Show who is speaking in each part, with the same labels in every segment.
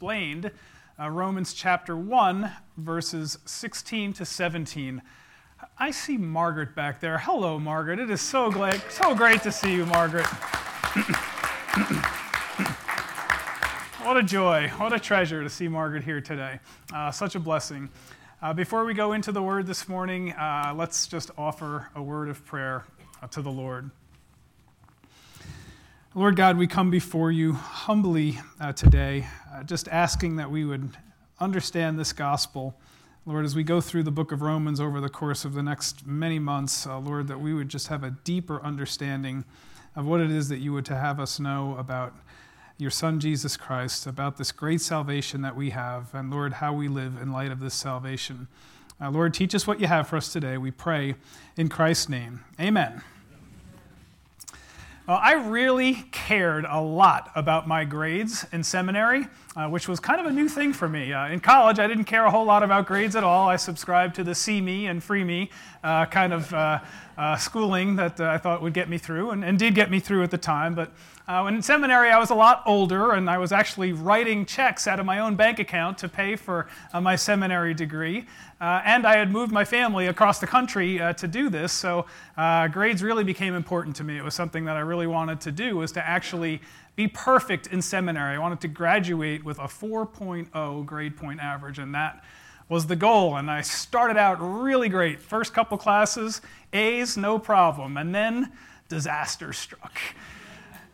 Speaker 1: explained uh, Romans chapter 1, verses 16 to 17. I see Margaret back there. Hello, Margaret. It is so glad, so great to see you, Margaret. what a joy, what a treasure to see Margaret here today. Uh, such a blessing. Uh, before we go into the word this morning, uh, let's just offer a word of prayer to the Lord. Lord God, we come before you humbly uh, today, uh, just asking that we would understand this gospel. Lord, as we go through the book of Romans over the course of the next many months, uh, Lord, that we would just have a deeper understanding of what it is that you would to have us know about your Son, Jesus Christ, about this great salvation that we have, and Lord, how we live in light of this salvation. Uh, Lord, teach us what you have for us today. We pray in Christ's name. Amen. I really cared a lot about my grades in seminary, uh, which was kind of a new thing for me. Uh, in college, I didn't care a whole lot about grades at all. I subscribed to the see me and free me uh, kind of uh, uh, schooling that uh, I thought would get me through, and, and, did get me through at the time. But in seminary, I was a lot older, and I was actually writing checks out of my own bank account to pay for my seminary degree. And I had moved my family across the country to do this, so grades really became important to me. It was something that I really wanted to do, was to actually be perfect in seminary. I wanted to graduate with a 4.0 grade point average, and that was the goal. And I started out really great. First couple classes, A's, no problem. And then disaster struck.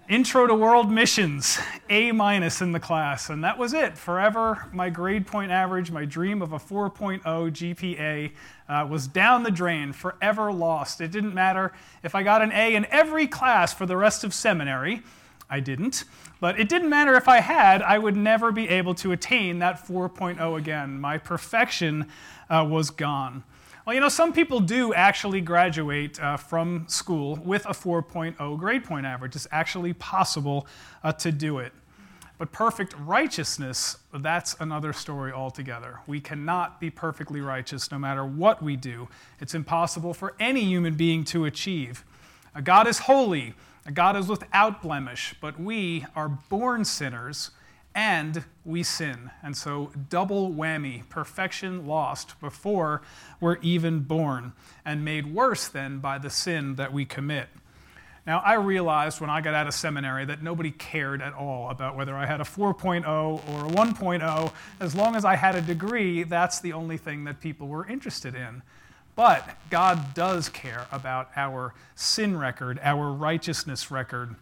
Speaker 1: Intro to World Missions, A minus in the class, and that was it. Forever, my grade point average, my dream of a 4.0 GPA, uh, was down the drain, forever lost. It didn't matter if I got an A in every class for the rest of seminary. I didn't. But it didn't matter if I had, I would never be able to attain that 4.0 again. My perfection uh, was gone. Well, you know, some people do actually graduate uh, from school with a 4.0 grade point average. It's actually possible uh, to do it. But perfect righteousness, that's another story altogether. We cannot be perfectly righteous no matter what we do. It's impossible for any human being to achieve. God is holy, God is without blemish, but we are born sinners and we sin. And so, double whammy, perfection lost before we're even born, and made worse then by the sin that we commit. Now, I realized when I got out of seminary that nobody cared at all about whether I had a 4.0 or a 1.0. As long as I had a degree, that's the only thing that people were interested in. But God does care about our sin record, our righteousness record.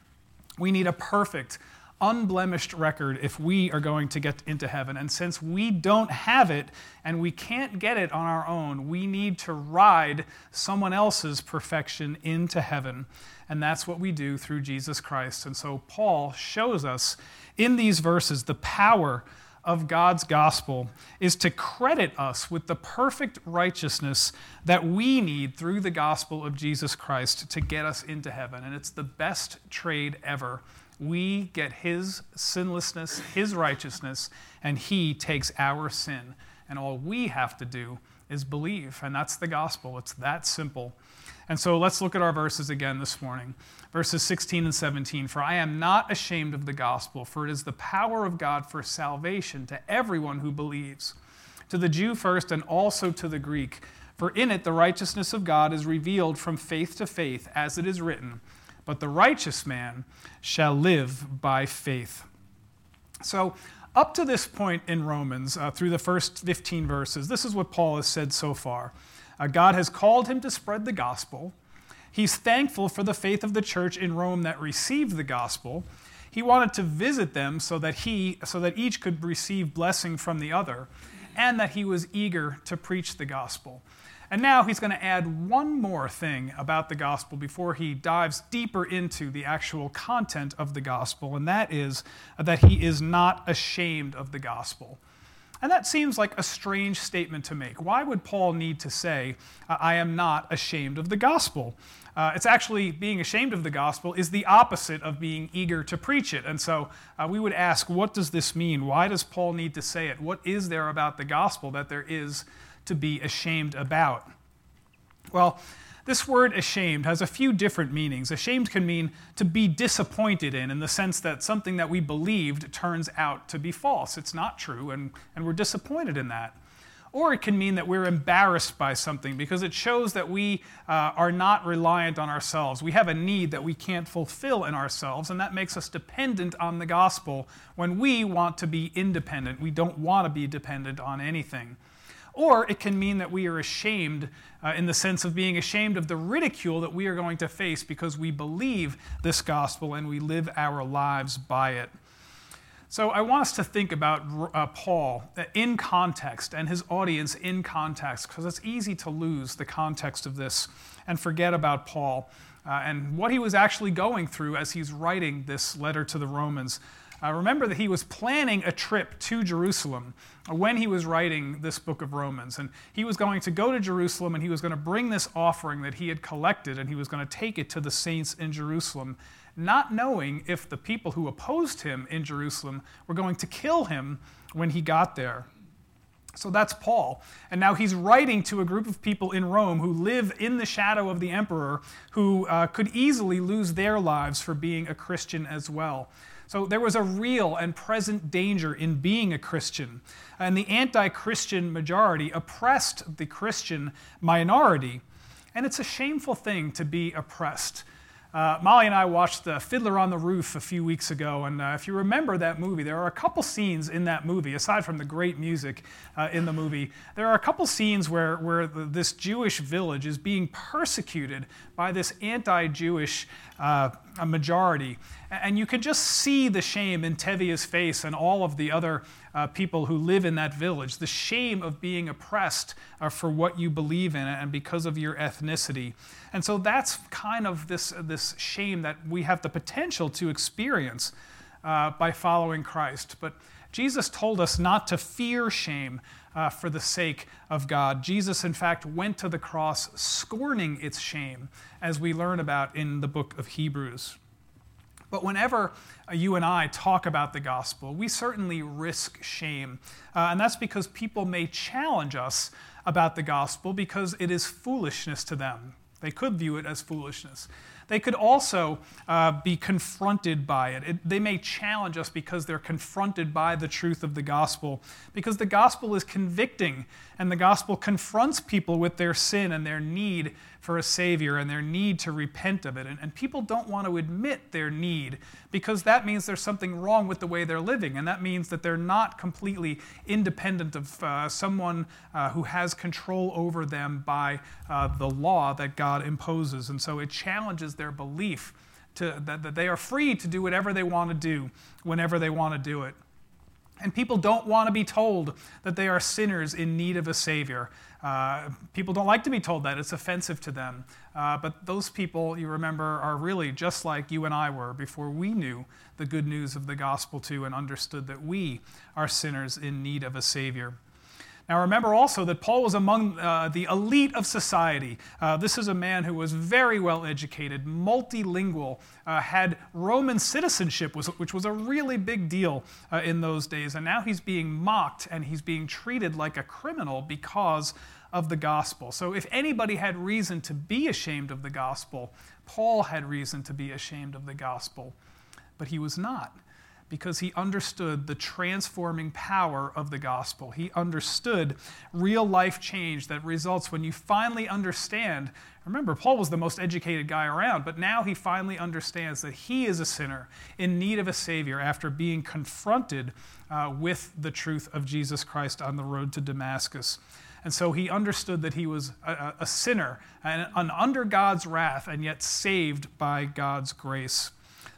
Speaker 1: We need a perfect, unblemished record if we are going to get into heaven. And since we don't have it and we can't get it on our own, we need to ride someone else's perfection into heaven. And that's what we do through Jesus Christ. And so Paul shows us in these verses the power of God's gospel is to credit us with the perfect righteousness that we need through the gospel of Jesus Christ to get us into heaven. And it's the best trade ever we get his sinlessness, his righteousness, and he takes our sin. And all we have to do is believe. And that's the gospel. It's that simple. And so let's look at our verses again this morning. Verses 16 and 17. For I am not ashamed of the gospel, for it is the power of God for salvation to everyone who believes, to the Jew first and also to the Greek. For in it the righteousness of God is revealed from faith to faith, as it is written but the righteous man shall live by faith. So, up to this point in Romans, uh, through the first 15 verses, this is what Paul has said so far. Uh, God has called him to spread the gospel. He's thankful for the faith of the church in Rome that received the gospel. He wanted to visit them so that he so that each could receive blessing from the other, and that he was eager to preach the gospel. And now he's going to add one more thing about the gospel before he dives deeper into the actual content of the gospel, and that is that he is not ashamed of the gospel. And that seems like a strange statement to make. Why would Paul need to say, I am not ashamed of the gospel? Uh, it's actually being ashamed of the gospel is the opposite of being eager to preach it. And so uh, we would ask, what does this mean? Why does Paul need to say it? What is there about the gospel that there is to be ashamed about? Well, This word ashamed has a few different meanings. Ashamed can mean to be disappointed in, in the sense that something that we believed turns out to be false. It's not true, and, and we're disappointed in that. Or it can mean that we're embarrassed by something because it shows that we uh, are not reliant on ourselves. We have a need that we can't fulfill in ourselves, and that makes us dependent on the gospel when we want to be independent. We don't want to be dependent on anything. Or it can mean that we are ashamed uh, in the sense of being ashamed of the ridicule that we are going to face because we believe this gospel and we live our lives by it. So I want us to think about uh, Paul uh, in context and his audience in context because it's easy to lose the context of this and forget about Paul uh, and what he was actually going through as he's writing this letter to the Romans. Uh, remember that he was planning a trip to Jerusalem when he was writing this book of Romans. And he was going to go to Jerusalem and he was going to bring this offering that he had collected and he was going to take it to the saints in Jerusalem, not knowing if the people who opposed him in Jerusalem were going to kill him when he got there. So that's Paul. And now he's writing to a group of people in Rome who live in the shadow of the emperor, who uh, could easily lose their lives for being a Christian as well. So there was a real and present danger in being a Christian. And the anti Christian majority oppressed the Christian minority. And it's a shameful thing to be oppressed. Uh, Molly and I watched The Fiddler on the Roof a few weeks ago, and uh, if you remember that movie, there are a couple scenes in that movie, aside from the great music uh, in the movie, there are a couple scenes where, where the, this Jewish village is being persecuted by this anti Jewish uh, majority. And you can just see the shame in Tevye's face and all of the other uh, people who live in that village, the shame of being oppressed uh, for what you believe in and because of your ethnicity. And so that's kind of this, this shame that we have the potential to experience uh, by following Christ. But Jesus told us not to fear shame uh, for the sake of God. Jesus, in fact, went to the cross scorning its shame, as we learn about in the book of Hebrews. But whenever uh, you and I talk about the gospel, we certainly risk shame. Uh, and that's because people may challenge us about the gospel because it is foolishness to them. They could view it as foolishness. They could also uh, be confronted by it. it. They may challenge us because they're confronted by the truth of the gospel, because the gospel is convicting, and the gospel confronts people with their sin and their need for a Savior and their need to repent of it. And, and people don't want to admit their need because that means there's something wrong with the way they're living, and that means that they're not completely independent of uh, someone uh, who has control over them by uh, the law that God imposes. And so it challenges their belief to, that, that they are free to do whatever they want to do whenever they want to do it. And people don't want to be told that they are sinners in need of a Savior. Uh, people don't like to be told that. It's offensive to them. Uh, but those people, you remember, are really just like you and I were before we knew the good news of the gospel too and understood that we are sinners in need of a Savior. Now, remember also that Paul was among uh, the elite of society. Uh, this is a man who was very well educated, multilingual, uh, had Roman citizenship, which was a really big deal uh, in those days. And now he's being mocked and he's being treated like a criminal because of the gospel. So, if anybody had reason to be ashamed of the gospel, Paul had reason to be ashamed of the gospel, but he was not because he understood the transforming power of the gospel. He understood real life change that results when you finally understand. Remember, Paul was the most educated guy around, but now he finally understands that he is a sinner in need of a Savior after being confronted uh, with the truth of Jesus Christ on the road to Damascus. And so he understood that he was a, a sinner and, and under God's wrath, and yet saved by God's grace.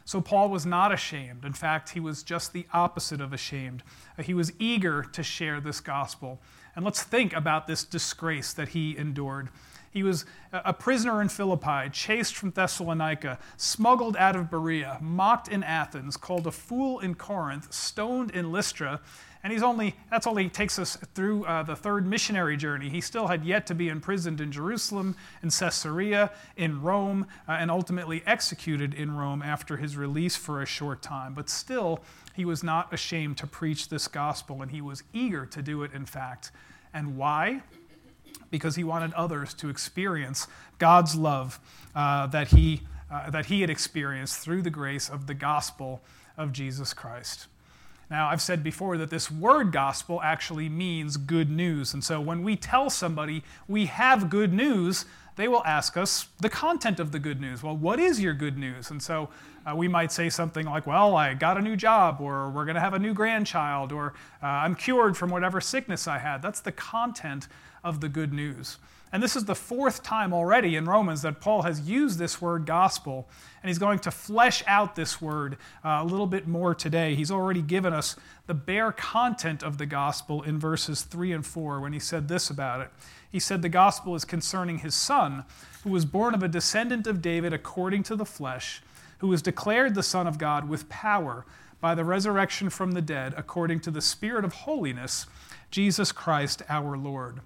Speaker 1: So Paul was not ashamed. In fact, he was just the opposite of ashamed. Uh, he was eager to share this gospel. And let's think about this disgrace that he endured. He was a prisoner in Philippi, chased from Thessalonica, smuggled out of Berea, mocked in Athens, called a fool in Corinth, stoned in Lystra, and he's only, that's only takes us through uh, the third missionary journey. He still had yet to be imprisoned in Jerusalem, in Caesarea, in Rome, uh, and ultimately executed in Rome after his release for a short time. But still, he was not ashamed to preach this gospel, and he was eager to do it, in fact. And why? because he wanted others to experience God's love uh, that, he, uh, that he had experienced through the grace of the gospel of Jesus Christ. Now, I've said before that this word gospel actually means good news. And so when we tell somebody we have good news, they will ask us the content of the good news. Well, what is your good news? And so uh, we might say something like, Well, I got a new job, or we're going to have a new grandchild, or uh, I'm cured from whatever sickness I had. That's the content of the good news. And this is the fourth time already in Romans that Paul has used this word gospel, and he's going to flesh out this word uh, a little bit more today. He's already given us the bare content of the gospel in verses 3 and 4 when he said this about it. He said, The gospel is concerning his son, who was born of a descendant of David according to the flesh, who was declared the Son of God with power by the resurrection from the dead according to the Spirit of holiness, Jesus Christ our Lord.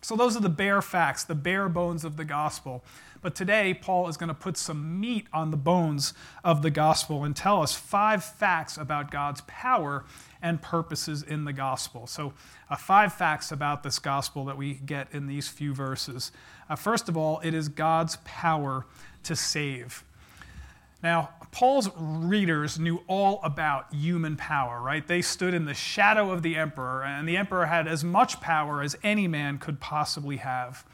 Speaker 1: So, those are the bare facts, the bare bones of the gospel. But today, Paul is going to put some meat on the bones of the gospel and tell us five facts about God's power and purposes in the gospel. So, uh, five facts about this gospel that we get in these few verses. Uh, first of all, it is God's power to save. Now, Paul's readers knew all about human power, right? They stood in the shadow of the emperor, and the emperor had as much power as any man could possibly have.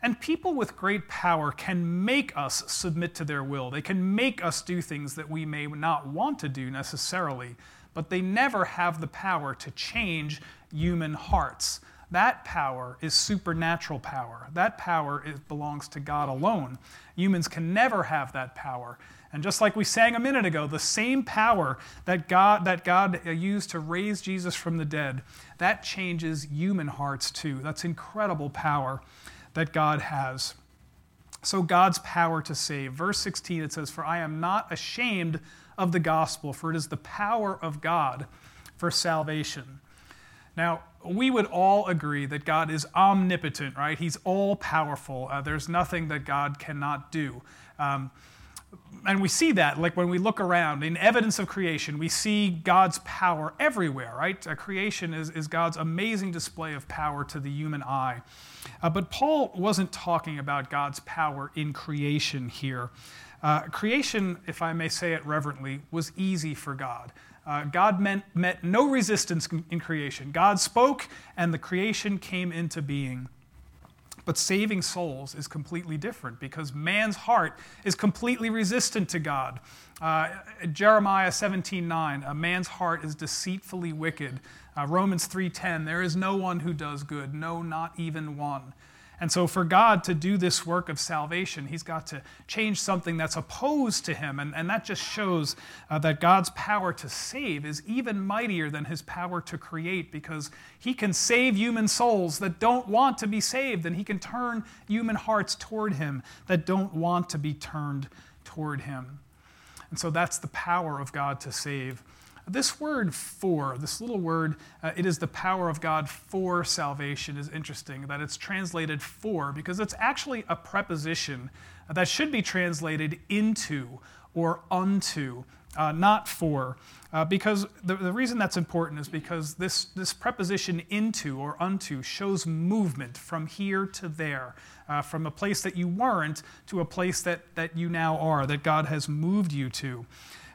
Speaker 1: And people with great power can make us submit to their will. They can make us do things that we may not want to do necessarily, but they never have the power to change human hearts. That power is supernatural power. That power is, belongs to God alone. Humans can never have that power. And just like we sang a minute ago, the same power that God, that God used to raise Jesus from the dead, that changes human hearts too. That's incredible power that God has. So, God's power to save. Verse 16, it says, For I am not ashamed of the gospel, for it is the power of God for salvation. Now, we would all agree that God is omnipotent, right? He's all powerful. Uh, there's nothing that God cannot do. Um, and we see that, like when we look around in evidence of creation, we see God's power everywhere, right? Uh, creation is, is God's amazing display of power to the human eye. Uh, but Paul wasn't talking about God's power in creation here. Uh, creation, if I may say it reverently, was easy for God. Uh, God meant, met no resistance in creation. God spoke, and the creation came into being. But saving souls is completely different because man's heart is completely resistant to God. Uh, Jeremiah 17:9, a man's heart is deceitfully wicked. Uh, Romans 3:10, there is no one who does good, no, not even one. And so, for God to do this work of salvation, He's got to change something that's opposed to Him. And, and that just shows uh, that God's power to save is even mightier than His power to create because He can save human souls that don't want to be saved, and He can turn human hearts toward Him that don't want to be turned toward Him. And so, that's the power of God to save. This word for, this little word, uh, it is the power of God for salvation, is interesting that it's translated for because it's actually a preposition that should be translated into or unto, uh, not for. Uh, because the, the reason that's important is because this, this preposition into or unto shows movement from here to there, uh, from a place that you weren't to a place that, that you now are, that God has moved you to.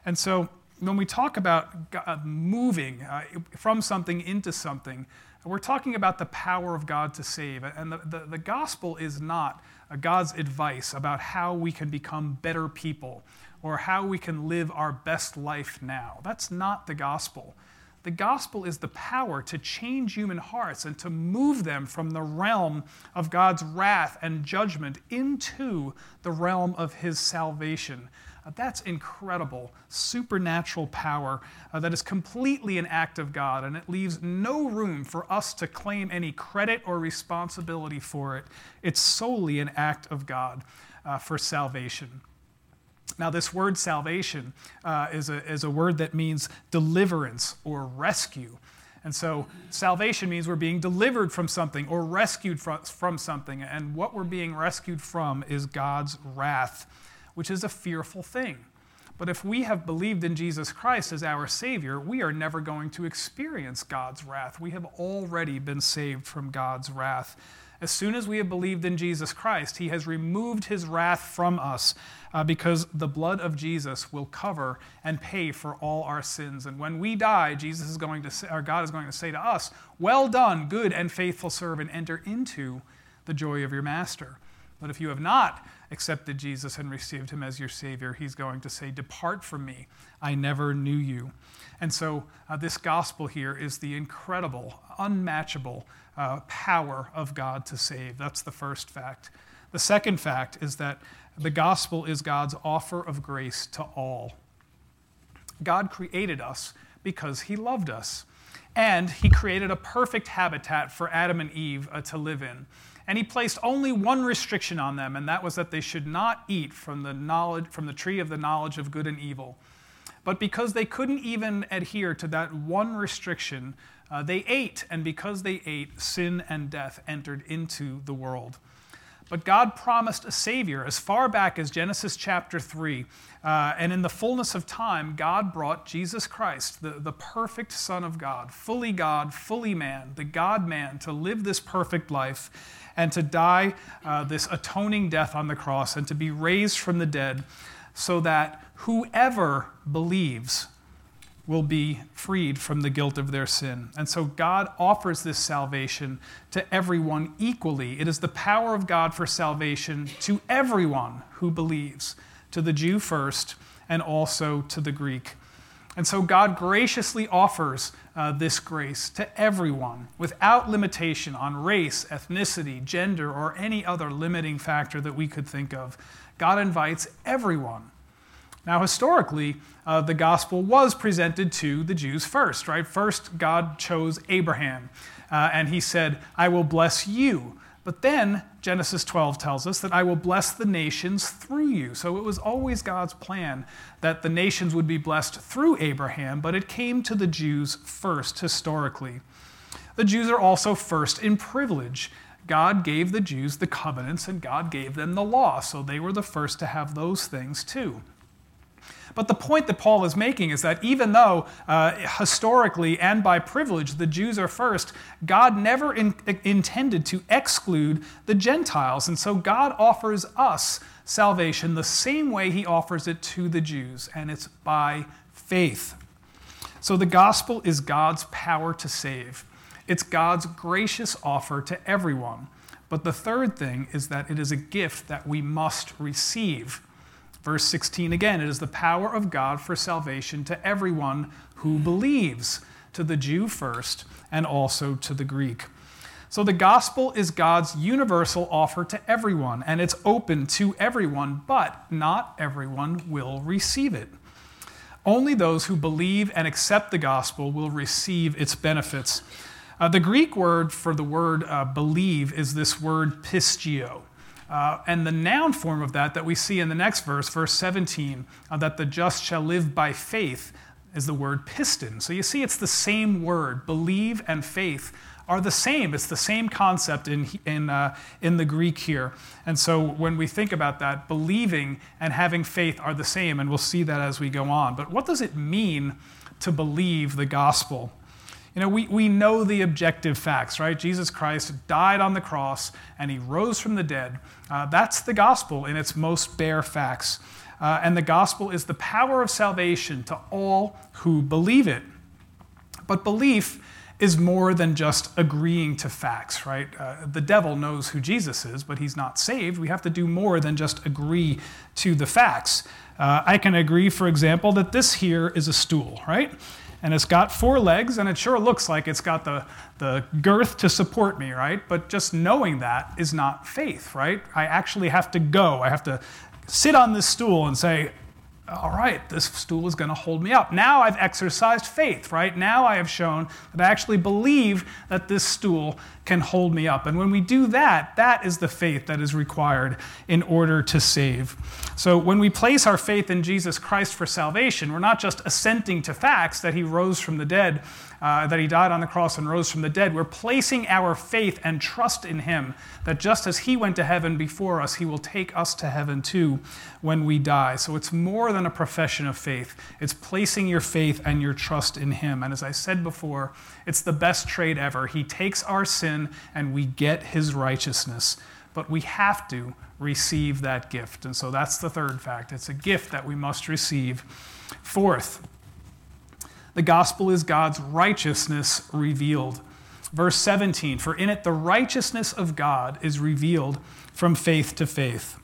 Speaker 1: And so when we talk about God moving uh, from something into something, we're talking about the power of God to save. And the, the, the gospel is not God's advice about how we can become better people or how we can live our best life now. That's not the gospel. The gospel is the power to change human hearts and to move them from the realm of God's wrath and judgment into the realm of his salvation. That's incredible, supernatural power uh, that is completely an act of God, and it leaves no room for us to claim any credit or responsibility for it. It's solely an act of God uh, for salvation. Now, this word salvation uh, is, a, is a word that means deliverance or rescue. And so, salvation means we're being delivered from something or rescued from, from something. And what we're being rescued from is God's wrath which is a fearful thing. But if we have believed in Jesus Christ as our Savior, we are never going to experience God's wrath. We have already been saved from God's wrath. As soon as we have believed in Jesus Christ, he has removed his wrath from us uh, because the blood of Jesus will cover and pay for all our sins. And when we die, Jesus is going to say, our God is going to say to us, "Well done, good and faithful servant, enter into the joy of your master." But if you have not accepted Jesus and received him as your Savior, he's going to say, Depart from me, I never knew you. And so, uh, this gospel here is the incredible, unmatchable uh, power of God to save. That's the first fact. The second fact is that the gospel is God's offer of grace to all. God created us because he loved us. And he created a perfect habitat for Adam and Eve uh, to live in. And he placed only one restriction on them, and that was that they should not eat from the knowledge from the tree of the knowledge of good and evil. But because they couldn't even adhere to that one restriction, uh, they ate, and because they ate, sin and death entered into the world. But God promised a Savior as far back as Genesis chapter 3. Uh, and in the fullness of time, God brought Jesus Christ, the, the perfect Son of God, fully God, fully man, the God man, to live this perfect life and to die uh, this atoning death on the cross and to be raised from the dead so that whoever believes will be freed from the guilt of their sin. And so God offers this salvation to everyone equally. It is the power of God for salvation to everyone who believes, to the Jew first, and also to the Greek. And so God graciously offers uh, this grace to everyone without limitation on race, ethnicity, gender, or any other limiting factor that we could think of. God invites everyone. Now, historically, uh, the gospel was presented to the Jews first, right? First, God chose Abraham, uh, and he said, I will bless you. But then Genesis 12 tells us that I will bless the nations through you. So it was always God's plan that the nations would be blessed through Abraham, but it came to the Jews first historically. The Jews are also first in privilege. God gave the Jews the covenants and God gave them the law, so they were the first to have those things too. But the point that Paul is making is that even though uh, historically and by privilege the Jews are first, God never in, intended to exclude the Gentiles. And so God offers us salvation the same way he offers it to the Jews, and it's by faith. So the gospel is God's power to save, it's God's gracious offer to everyone. But the third thing is that it is a gift that we must receive. Verse 16 again, it is the power of God for salvation to everyone who believes, to the Jew first, and also to the Greek. So the gospel is God's universal offer to everyone, and it's open to everyone, but not everyone will receive it. Only those who believe and accept the gospel will receive its benefits. Uh, the Greek word for the word uh, believe is this word pisteuo. Uh, and the noun form of that that we see in the next verse, verse 17, uh, that the just shall live by faith, is the word piston. So you see, it's the same word. Believe and faith are the same. It's the same concept in, in, uh, in the Greek here. And so when we think about that, believing and having faith are the same, and we'll see that as we go on. But what does it mean to believe the gospel? You know, we, we know the objective facts, right? Jesus Christ died on the cross and he rose from the dead. Uh, that's the gospel in its most bare facts. Uh, and the gospel is the power of salvation to all who believe it. But belief is more than just agreeing to facts, right? Uh, the devil knows who Jesus is, but he's not saved. We have to do more than just agree to the facts. Uh, I can agree, for example, that this here is a stool, right? And it's got four legs, and it sure looks like it's got the, the girth to support me, right? But just knowing that is not faith, right? I actually have to go. I have to sit on this stool and say, all right, this stool is going to hold me up. Now I've exercised faith, right? Now I have shown that I actually believe that this stool can hold me up. And when we do that, that is the faith that is required in order to save. So when we place our faith in Jesus Christ for salvation, we're not just assenting to facts that he rose from the dead uh, that he died on the cross and rose from the dead. We're placing our faith and trust in him that just as he went to heaven before us, he will take us to heaven too when we die. So it's more than a profession of faith, it's placing your faith and your trust in him. And as I said before, it's the best trade ever. He takes our sin and we get his righteousness. But we have to receive that gift. And so that's the third fact. It's a gift that we must receive. Fourth, the gospel is God's righteousness revealed. Verse 17 For in it the righteousness of God is revealed from faith to faith.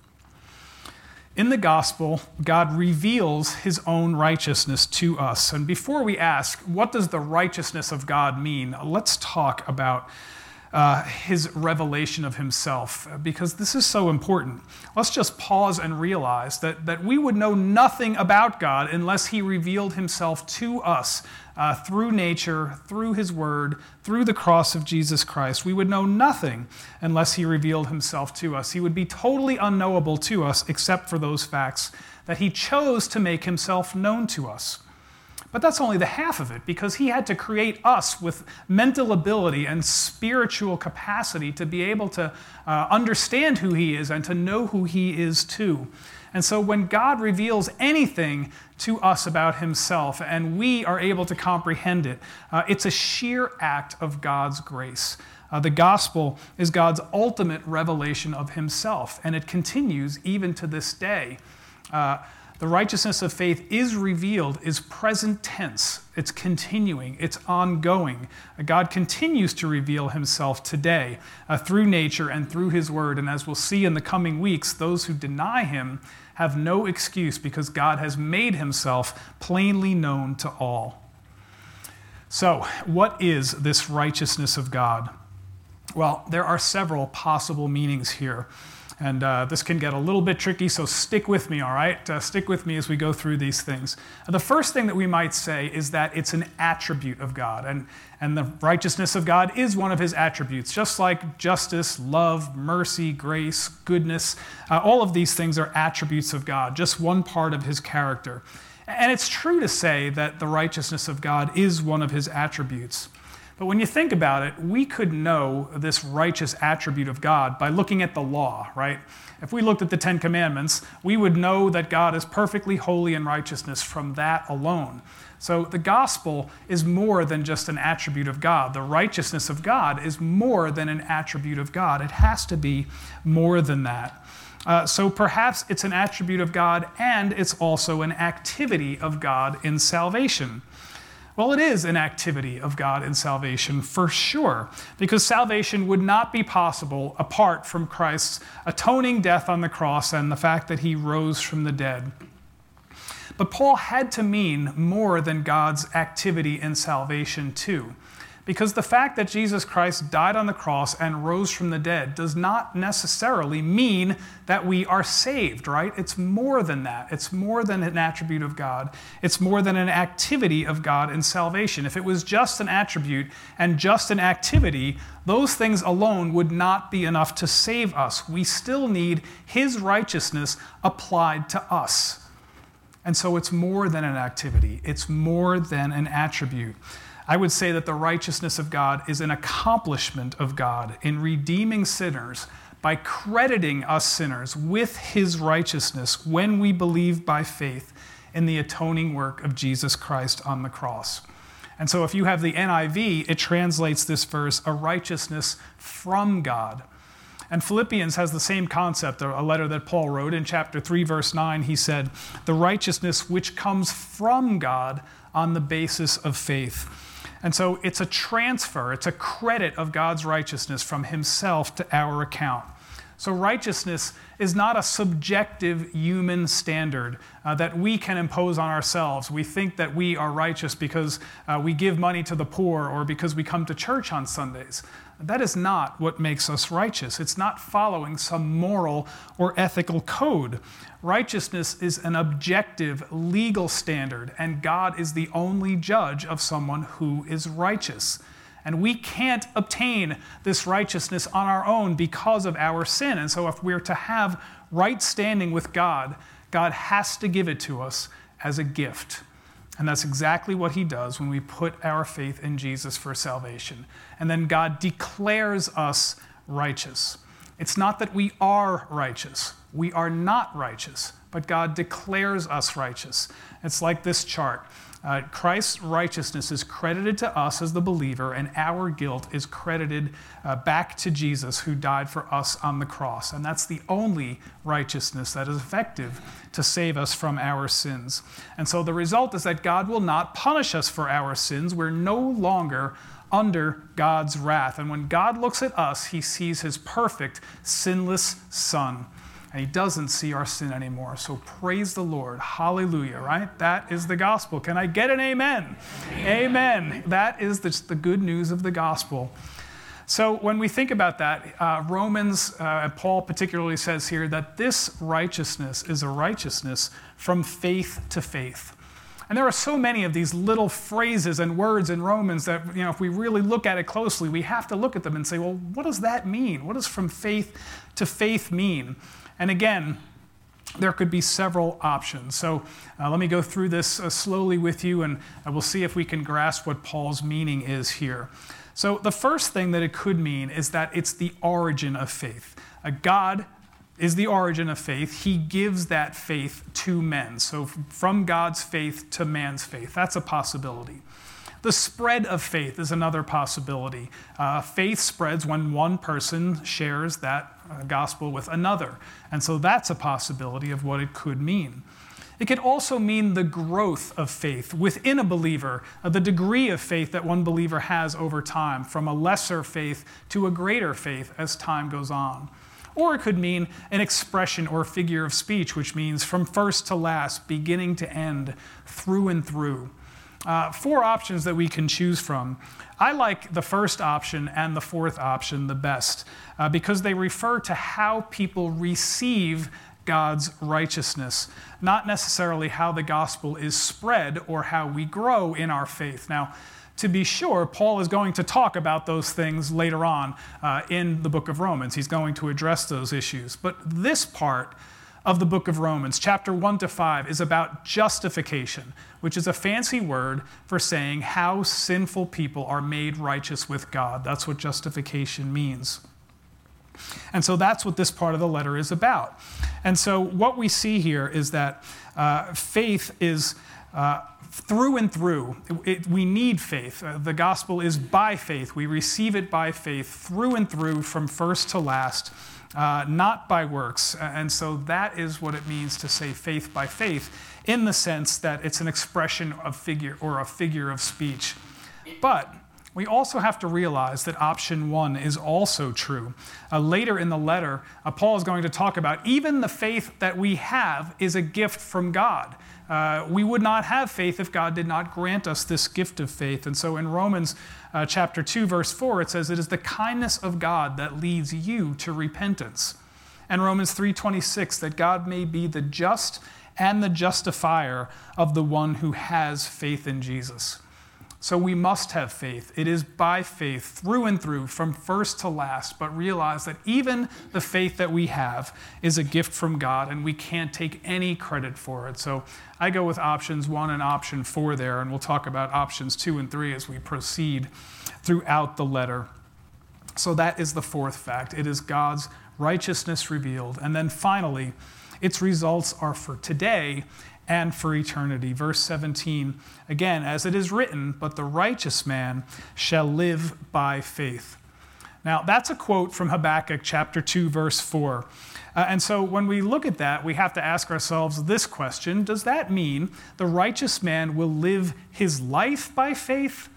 Speaker 1: In the gospel, God reveals his own righteousness to us. And before we ask, what does the righteousness of God mean? Let's talk about uh, his revelation of himself, because this is so important. Let's just pause and realize that, that we would know nothing about God unless he revealed himself to us uh, through nature, through his word, through the cross of Jesus Christ. We would know nothing unless he revealed himself to us. He would be totally unknowable to us except for those facts that he chose to make himself known to us. But that's only the half of it because he had to create us with mental ability and spiritual capacity to be able to uh, understand who he is and to know who he is too. And so when God reveals anything to us about himself and we are able to comprehend it, uh, it's a sheer act of God's grace. Uh, the gospel is God's ultimate revelation of himself, and it continues even to this day. Uh, the righteousness of faith is revealed, is present tense. It's continuing, it's ongoing. God continues to reveal himself today uh, through nature and through his word. And as we'll see in the coming weeks, those who deny him have no excuse because God has made himself plainly known to all. So, what is this righteousness of God? Well, there are several possible meanings here. And uh, this can get a little bit tricky, so stick with me, all right? Uh, stick with me as we go through these things. the first thing that we might say is that it's an attribute of God, and, and the righteousness of God is one of his attributes, just like justice, love, mercy, grace, goodness. Uh, all of these things are attributes of God, just one part of his character. And it's true to say that the righteousness of God is one of his attributes. But when you think about it, we could know this righteous attribute of God by looking at the law, right? If we looked at the Ten Commandments, we would know that God is perfectly holy in righteousness from that alone. So the gospel is more than just an attribute of God. The righteousness of God is more than an attribute of God. It has to be more than that. Uh, so perhaps it's an attribute of God and it's also an activity of God in salvation. Well, it is an activity of God in salvation for sure, because salvation would not be possible apart from Christ's atoning death on the cross and the fact that he rose from the dead. But Paul had to mean more than God's activity in salvation, too. Because the fact that Jesus Christ died on the cross and rose from the dead does not necessarily mean that we are saved, right? It's more than that. It's more than an attribute of God. It's more than an activity of God in salvation. If it was just an attribute and just an activity, those things alone would not be enough to save us. We still need His righteousness applied to us. And so it's more than an activity, it's more than an attribute. I would say that the righteousness of God is an accomplishment of God in redeeming sinners by crediting us sinners with his righteousness when we believe by faith in the atoning work of Jesus Christ on the cross. And so, if you have the NIV, it translates this verse a righteousness from God. And Philippians has the same concept, a letter that Paul wrote in chapter 3, verse 9. He said, The righteousness which comes from God on the basis of faith. And so it's a transfer, it's a credit of God's righteousness from Himself to our account. So, righteousness is not a subjective human standard uh, that we can impose on ourselves. We think that we are righteous because uh, we give money to the poor or because we come to church on Sundays. That is not what makes us righteous. It's not following some moral or ethical code. Righteousness is an objective legal standard, and God is the only judge of someone who is righteous. And we can't obtain this righteousness on our own because of our sin. And so, if we're to have right standing with God, God has to give it to us as a gift. And that's exactly what he does when we put our faith in Jesus for salvation. And then God declares us righteous. It's not that we are righteous, we are not righteous, but God declares us righteous. It's like this chart. Uh, Christ's righteousness is credited to us as the believer, and our guilt is credited uh, back to Jesus who died for us on the cross. And that's the only righteousness that is effective to save us from our sins. And so the result is that God will not punish us for our sins. We're no longer under God's wrath. And when God looks at us, he sees his perfect, sinless Son and he doesn't see our sin anymore. So praise the Lord. Hallelujah, right? That is the gospel. Can I get an amen? Amen. amen. That is the, the, good news of the gospel. So when we think about that, uh, Romans, uh, Paul particularly says here that this righteousness is a righteousness from faith to faith. And there are so many of these little phrases and words in Romans that, you know, if we really look at it closely, we have to look at them and say, well, what does that mean? What does from faith to faith mean? And again, there could be several options. So uh, let me go through this uh, slowly with you, and uh, we'll see if we can grasp what Paul's meaning is here. So, the first thing that it could mean is that it's the origin of faith. Uh, God is the origin of faith. He gives that faith to men. So, from God's faith to man's faith. That's a possibility. The spread of faith is another possibility. Uh, faith spreads when one person shares that gospel with another. And so that's a possibility of what it could mean. It could also mean the growth of faith within a believer, uh, the degree of faith that one believer has over time, from a lesser faith to a greater faith as time goes on. Or it could mean an expression or figure of speech, which means from first to last, beginning to end, through and through uh, four options that we can choose from. I like the first option and the fourth option the best uh, because they refer to how people receive God's righteousness, not necessarily how the gospel is spread or how we grow in our faith. Now, to be sure, Paul is going to talk about those things later on uh, in the book of Romans. He's going to address those issues. But this part of the book of Romans, chapter 1 to 5, is about justification, which is a fancy word for saying how sinful people are made righteous with God. That's what justification means. And so that's what this part of the letter is about. And so what we see here is that uh, faith is. Uh, through and through, it, we need faith. Uh, the gospel is by faith. We receive it by faith through and through from first to last uh, not by works. And so that is what it means to say faith by faith, in the sense that it's an expression of figure or a figure of speech. But we also have to realize that option one is also true. Uh, later in the letter, uh, Paul is going to talk about even the faith that we have is a gift from God. Uh, we would not have faith if God did not grant us this gift of faith. And so in Romans uh, chapter 2, verse 4, it says, It is the kindness of God that leads you to repentance. And Romans 3:26, that God may be the just and the justifier of the one who has faith in Jesus. So we must have faith. It is by faith, through and through, from first to last, but realize that even the faith that we have is a gift from God and we can't take any credit for it. So I go with options one and option four there, and we'll talk about options two and three as we proceed throughout the letter. So that is the fourth fact. It is God's righteousness revealed. And then finally, its results are for today and for eternity. Verse 17, again, as it is written, but the righteous man shall live by faith. Now, that's a quote from Habakkuk chapter 2, verse 4. Uh, and so when we look at that, we have to ask ourselves this question Does that mean the righteous man will live his life by faith?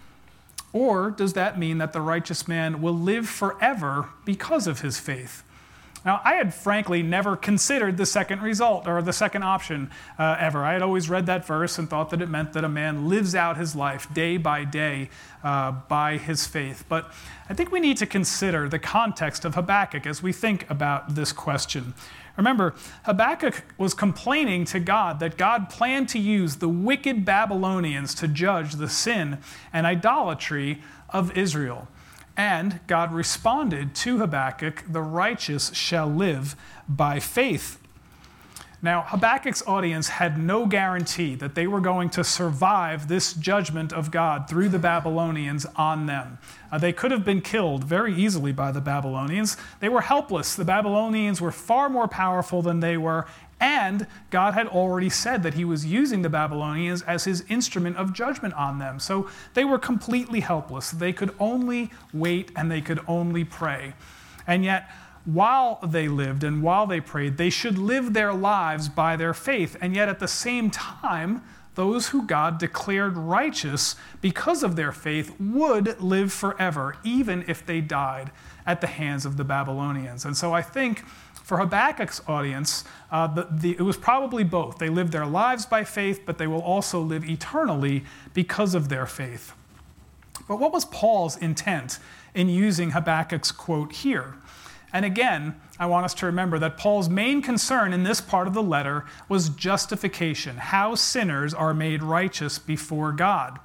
Speaker 1: Or does that mean that the righteous man will live forever because of his faith? Now, I had frankly never considered the second result or the second option uh, ever. I had always read that verse and thought that it meant that a man lives out his life day by day uh, by his faith. But I think we need to consider the context of Habakkuk as we think about this question. Remember, Habakkuk was complaining to God that God planned to use the wicked Babylonians to judge the sin and idolatry of Israel. And God responded to Habakkuk, the righteous shall live by faith. Now, Habakkuk's audience had no guarantee that they were going to survive this judgment of God through the Babylonians on them. Uh, they could have been killed very easily by the Babylonians. They were helpless. The Babylonians were far more powerful than they were, and God had already said that he was using the Babylonians as his instrument of judgment on them. So they were completely helpless. They could only wait and they could only pray. And yet, while they lived and while they prayed, they should live their lives by their faith. And yet, at the same time, those who God declared righteous because of their faith would live forever, even if they died at the hands of the Babylonians. And so I think for Habakkuk's audience, uh, the, the, it was probably both. They lived their lives by faith, but they will also live eternally because of their faith. But what was Paul's intent in using Habakkuk's quote here? And again, I want us to remember that Paul's main concern in this part of the letter was justification, how sinners are made righteous before God.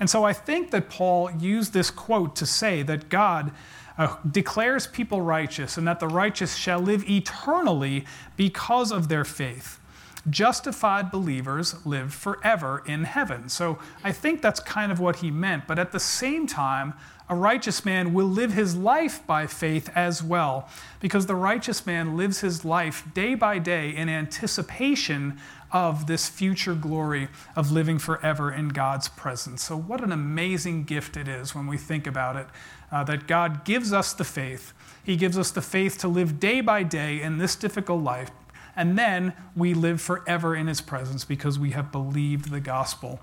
Speaker 1: And so I think that Paul used this quote to say that God uh, declares people righteous and that the righteous shall live eternally because of their faith. Justified believers live forever in heaven. So I think that's kind of what he meant. But at the same time, a righteous man will live his life by faith as well, because the righteous man lives his life day by day in anticipation of this future glory of living forever in God's presence. So, what an amazing gift it is when we think about it uh, that God gives us the faith. He gives us the faith to live day by day in this difficult life, and then we live forever in His presence because we have believed the gospel.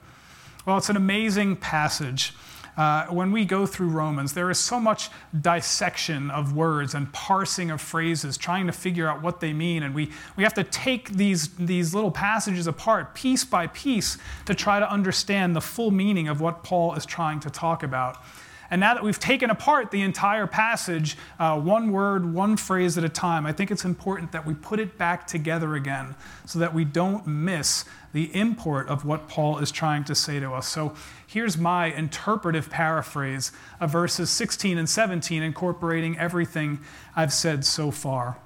Speaker 1: Well, it's an amazing passage uh, when we go through Romans, there is so much dissection of words and parsing of phrases, trying to figure out what they mean. And we, we have to take these, these little passages apart piece by piece to try to understand the full meaning of what Paul is trying to talk about. And now that we've taken apart the entire passage, uh, one word, one phrase at a time, I think it's important that we put it back together again so that we don't miss the import of what Paul is trying to say to us. So here's my interpretive paraphrase of verses 16 and 17, incorporating everything I've said so far.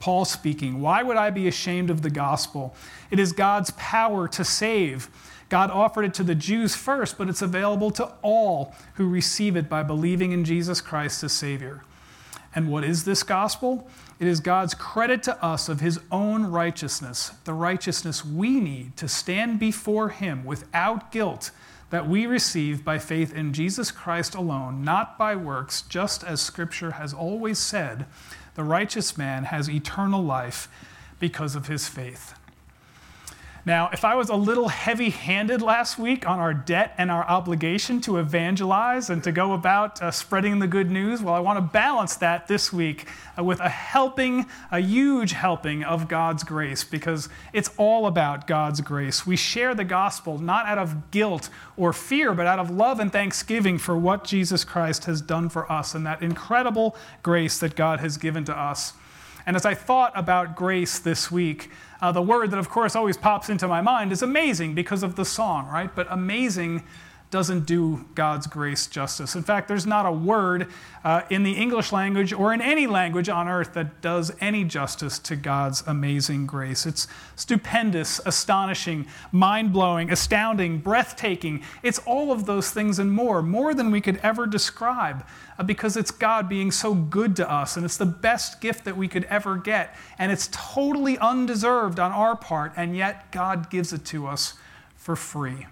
Speaker 1: Paul speaking, Why would I be ashamed of the gospel? It is God's power to save. God offered it to the Jews first, but it's available to all who receive it by believing in Jesus Christ as Savior. And what is this gospel? It is God's credit to us of His own righteousness, the righteousness we need to stand before Him without guilt that we receive by faith in Jesus Christ alone, not by works, just as Scripture has always said the righteous man has eternal life because of his faith. Now, if I was a little heavy handed last week on our debt and our obligation to evangelize and to go about uh, spreading the good news, well, I want to balance that this week uh, with a helping, a huge helping of God's grace, because it's all about God's grace. We share the gospel not out of guilt or fear, but out of love and thanksgiving for what Jesus Christ has done for us and that incredible grace that God has given to us. And as I thought about grace this week, uh, the word that, of course, always pops into my mind is amazing because of the song, right? But amazing doesn't do God's grace justice. In fact, there's not a word uh, in the English language or in any language on earth that does any justice to God's amazing grace. It's stupendous, astonishing, mind blowing, astounding, breathtaking. It's all of those things and more, more than we could ever describe, uh, because it's God being so good to us, and it's the best gift that we could ever get. And it's totally undeserved on our part, and yet God gives it to us for free.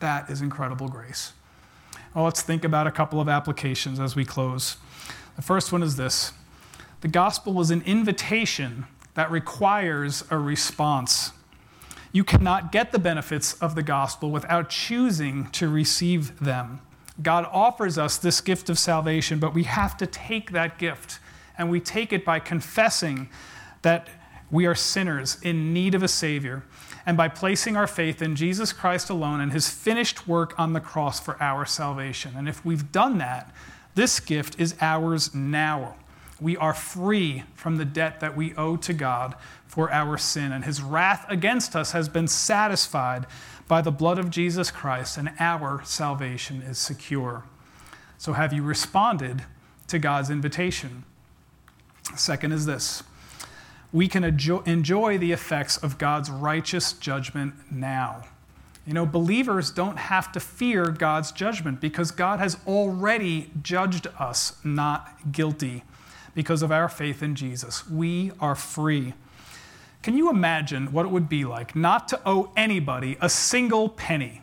Speaker 1: That is incredible grace. Well, let's think about a couple of applications as we close. The first one is this the gospel is an invitation that requires a response. You cannot get the benefits of the gospel without choosing to receive them. God offers us this gift of salvation, but we have to take that gift, and we take it by confessing that we are sinners in need of a Savior and by placing our faith in Jesus Christ alone and his finished work on the cross for our salvation. And if we've done that, this gift is ours now. We are free from the debt that we owe to God for our sin, and his wrath against us has been satisfied by the blood of Jesus Christ, and our salvation is secure. So, have you responded to God's invitation? Second is this we can enjoy the effects of God's righteous judgment now. You know, believers don't have to fear God's judgment because God has already judged us not guilty because of our faith in Jesus. We are free. Can you imagine what it would be like not to owe anybody a single penny?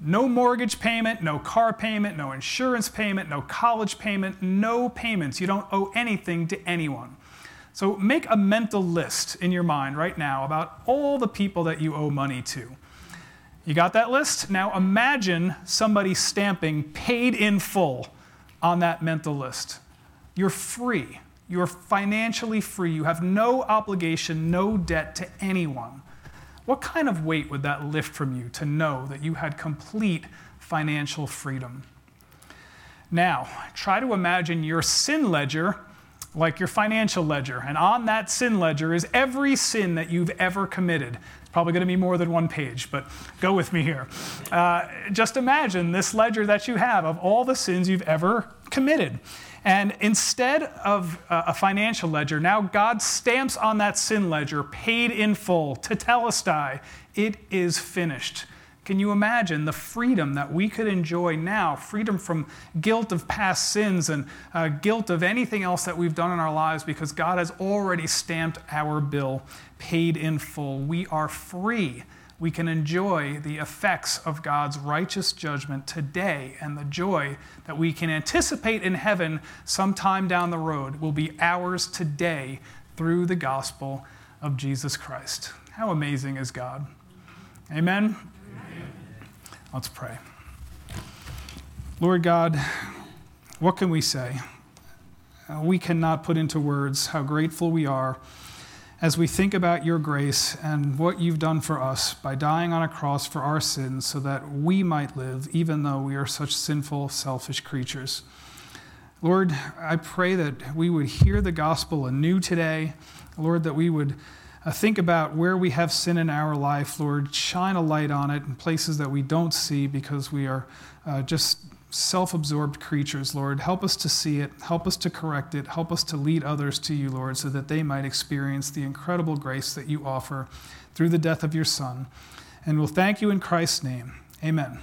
Speaker 1: No mortgage payment, no car payment, no insurance payment, no college payment, no payments. You don't owe anything to anyone. So make a mental list in your mind right now about all the people that you owe money to. You got that list? Now imagine somebody stamping paid in full on that mental list. You're free. You're financially free. You have no obligation, no debt to anyone. What kind of weight would that lift from you to know that you had complete financial freedom? Now, try to imagine your sin ledger like your financial ledger. And on that sin ledger is every sin that you've ever committed. It's Probably going to be more than one page, but go with me here. Uh, just imagine this ledger that you have of all the sins you've ever committed. And instead of uh, a financial ledger, now God stamps on that sin ledger, paid in full, tetelestai, it is finished. Can you imagine the freedom that we could enjoy now? Freedom from guilt of past sins and uh, guilt of anything else that we've done in our lives because God has already stamped our bill, paid in full. We are free. We can enjoy the effects of God's righteous judgment today, and the joy that we can anticipate in heaven sometime down the road will be ours today through the gospel of Jesus Christ. How amazing is God! Amen. Let's pray. Lord God, what can we say? Uh, we cannot put into words how grateful we are as we think about your grace and what you've done for us by dying on a cross for our sins so that we might live, even though we are such sinful, selfish creatures. Lord, I pray that we would hear the gospel anew today. Lord, that we would uh, think about where we have sin in our life, Lord. Shine a light on it in places that we don't see because we are uh, just self absorbed creatures, Lord. Help us to see it. Help us to correct it. Help us to lead others to you, Lord, so that they might experience the incredible grace that you offer through the death of your Son. And we'll thank you in Christ's name. Amen.